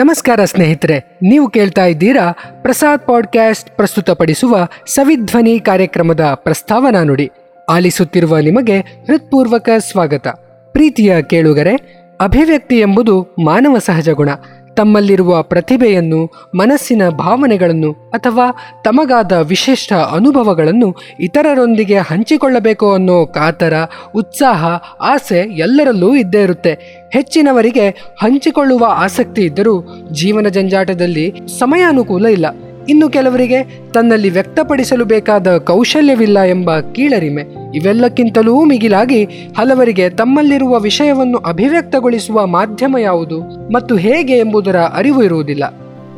ನಮಸ್ಕಾರ ಸ್ನೇಹಿತರೆ, ನೀವು ಕೇಳ್ತಾ ಇದ್ದೀರಾ ಪ್ರಸಾದ್ ಪಾಡ್ಕ್ಯಾಸ್ಟ್ ಪ್ರಸ್ತುತಪಡಿಸುವ ಸವಿಧ್ವನಿ ಕಾರ್ಯಕ್ರಮದ ಪ್ರಸ್ತಾವನಾ ನುಡಿ. ಆಲಿಸುತ್ತಿರುವ ನಿಮಗೆ ಹೃತ್ಪೂರ್ವಕ ಸ್ವಾಗತ. ಪ್ರೀತಿಯ ಕೇಳುಗರೆ, ಅಭಿವ್ಯಕ್ತಿ ಎಂಬುದು ಮಾನವ ಸಹಜ ಗುಣ. ತಮ್ಮಲ್ಲಿರುವ ಪ್ರತಿಭೆಯನ್ನು, ಮನಸ್ಸಿನ ಭಾವನೆಗಳನ್ನು ಅಥವಾ ತಮಗಾದ ವಿಶಿಷ್ಟ ಅನುಭವಗಳನ್ನು ಇತರರೊಂದಿಗೆ ಹಂಚಿಕೊಳ್ಳಬೇಕು ಅನ್ನೋ ಕಾತರ, ಉತ್ಸಾಹ, ಆಸೆ ಎಲ್ಲರಲ್ಲೂ ಇದ್ದೇ ಇರುತ್ತೆ. ಹೆಚ್ಚಿನವರಿಗೆ ಹಂಚಿಕೊಳ್ಳುವ ಆಸಕ್ತಿ ಇದ್ದರೂ ಜೀವನ ಜಂಜಾಟದಲ್ಲಿ ಸಮಯಾನುಕೂಲ ಇಲ್ಲ. ಇನ್ನು ಕೆಲವರಿಗೆ ತನ್ನಲ್ಲಿ ವ್ಯಕ್ತಪಡಿಸಲು ಬೇಕಾದ ಕೌಶಲ್ಯವಿಲ್ಲ ಎಂಬ ಕೀಳರಿಮೆ. ಇವೆಲ್ಲಕ್ಕಿಂತಲೂ ಮಿಗಿಲಾಗಿ ಹಲವರಿಗೆ ತಮ್ಮಲ್ಲಿರುವ ವಿಷಯವನ್ನು ಅಭಿವ್ಯಕ್ತಗೊಳಿಸುವ ಮಾಧ್ಯಮ ಯಾವುದು ಮತ್ತು ಹೇಗೆ ಎಂಬುದರ ಅರಿವು ಇರುವುದಿಲ್ಲ.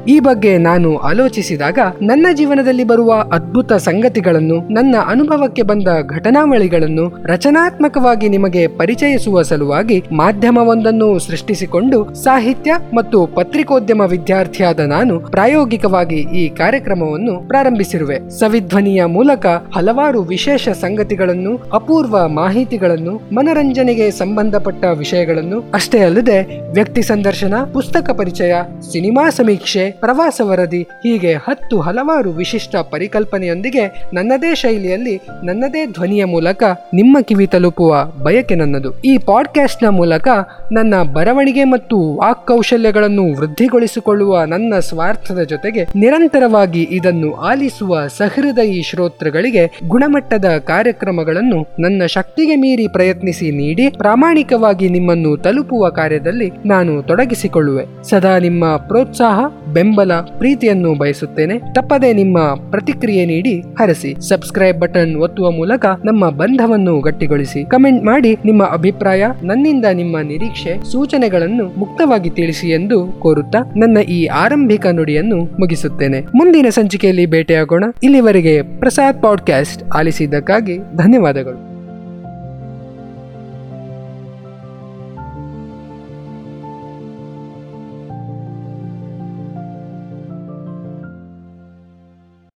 ಈ ಬಗ್ಗೆ ನಾನು ಆಲೋಚಿಸಿದಾಗ ನನ್ನ ಜೀವನದಲ್ಲಿ ಬರುವ ಅದ್ಭುತ ಸಂಗತಿಗಳನ್ನು, ನನ್ನ ಅನುಭವಕ್ಕೆ ಬಂದ ಘಟನಾವಳಿಗಳನ್ನು ರಚನಾತ್ಮಕವಾಗಿ ನಿಮಗೆ ಪರಿಚಯಿಸುವ ಸಲುವಾಗಿ ಮಾಧ್ಯಮವೊಂದನ್ನು ಸೃಷ್ಟಿಸಿಕೊಂಡು ಸಾಹಿತ್ಯ ಮತ್ತು ಪತ್ರಿಕೋದ್ಯಮ ವಿದ್ಯಾರ್ಥಿಯಾದ ನಾನು ಪ್ರಾಯೋಗಿಕವಾಗಿ ಈ ಕಾರ್ಯಕ್ರಮವನ್ನು ಪ್ರಾರಂಭಿಸಿರುವೆ. ಸವಿಧ್ವನಿಯ ಮೂಲಕ ಹಲವಾರು ವಿಶೇಷ ಸಂಗತಿಗಳನ್ನು, ಅಪೂರ್ವ ಮಾಹಿತಿಗಳನ್ನು, ಮನರಂಜನೆಗೆ ಸಂಬಂಧಪಟ್ಟ ವಿಷಯಗಳನ್ನು, ಅಷ್ಟೇ ಅಲ್ಲದೆ ವ್ಯಕ್ತಿ ಸಂದರ್ಶನ, ಪುಸ್ತಕ ಪರಿಚಯ, ಸಿನಿಮಾ ಸಮೀಕ್ಷೆ ಪ್ರವಾಸ ವರದಿ ಹೀಗೆ ಹತ್ತು ಹಲವಾರು ವಿಶಿಷ್ಟ ಪರಿಕಲ್ಪನೆಯೊಂದಿಗೆ ನನ್ನದೇ ಶೈಲಿಯಲ್ಲಿ, ನನ್ನದೇ ಧ್ವನಿಯ ಮೂಲಕ ನಿಮ್ಮ ಕಿವಿ ತಲುಪುವ ಬಯಕೆ ನನ್ನದು. ಈ ಪಾಡ್ಕ್ಯಾಸ್ಟ್ನ ಮೂಲಕ ನನ್ನ ಬರವಣಿಗೆ ಮತ್ತು ವಾಕ್ ಕೌಶಲ್ಯಗಳನ್ನು ವೃದ್ಧಿಗೊಳಿಸಿಕೊಳ್ಳುವ ನನ್ನ ಸ್ವಾರ್ಥದ ಜೊತೆಗೆ ನಿರಂತರವಾಗಿ ಇದನ್ನು ಆಲಿಸುವ ಸಹೃದಯಿ ಶ್ರೋತೃಗಳಿಗೆ ಗುಣಮಟ್ಟದ ಕಾರ್ಯಕ್ರಮಗಳನ್ನು ನನ್ನ ಶಕ್ತಿಗೆ ಮೀರಿ ಪ್ರಯತ್ನಿಸಿ ನೀಡಿ ಪ್ರಾಮಾಣಿಕವಾಗಿ ನಿಮ್ಮನ್ನು ತಲುಪುವ ಕಾರ್ಯದಲ್ಲಿ ನಾನು ತೊಡಗಿಸಿಕೊಳ್ಳುವೆ. ಸದಾ ನಿಮ್ಮ ಪ್ರೋತ್ಸಾಹ ಬೆಂಬಲ ಪ್ರೀತಿಯನ್ನು ಬಯಸುತ್ತೇನೆ. ತಪ್ಪದೆ ನಿಮ್ಮ ಪ್ರತಿಕ್ರಿಯೆ ನೀಡಿ ಹರಸಿ. ಸಬ್ಸ್ಕ್ರೈಬ್ ಬಟನ್ ಒತ್ತುವ ಮೂಲಕ ನಮ್ಮ ಬಂಧವನ್ನು ಗಟ್ಟಿಗೊಳಿಸಿ. ಕಮೆಂಟ್ ಮಾಡಿ ನಿಮ್ಮ ಅಭಿಪ್ರಾಯ, ನನ್ನಿಂದ ನಿಮ್ಮ ನಿರೀಕ್ಷೆ, ಸೂಚನೆಗಳನ್ನು ಮುಕ್ತವಾಗಿ ತಿಳಿಸಿ ಎಂದು ಕೋರುತ್ತಾ ನನ್ನ ಈ ಆರಂಭಿಕ ನುಡಿಯನ್ನು ಮುಗಿಸುತ್ತೇನೆ. ಮುಂದಿನ ಸಂಚಿಕೆಯಲ್ಲಿ ಭೇಟಿಯಾಗೋಣ. ಇಲ್ಲಿವರೆಗೆ ಪ್ರಸಾದ್ ಪಾಡ್ಕಾಸ್ಟ್ ಆಲಿಸಿದ್ದಕ್ಕಾಗಿ ಧನ್ಯವಾದಗಳು.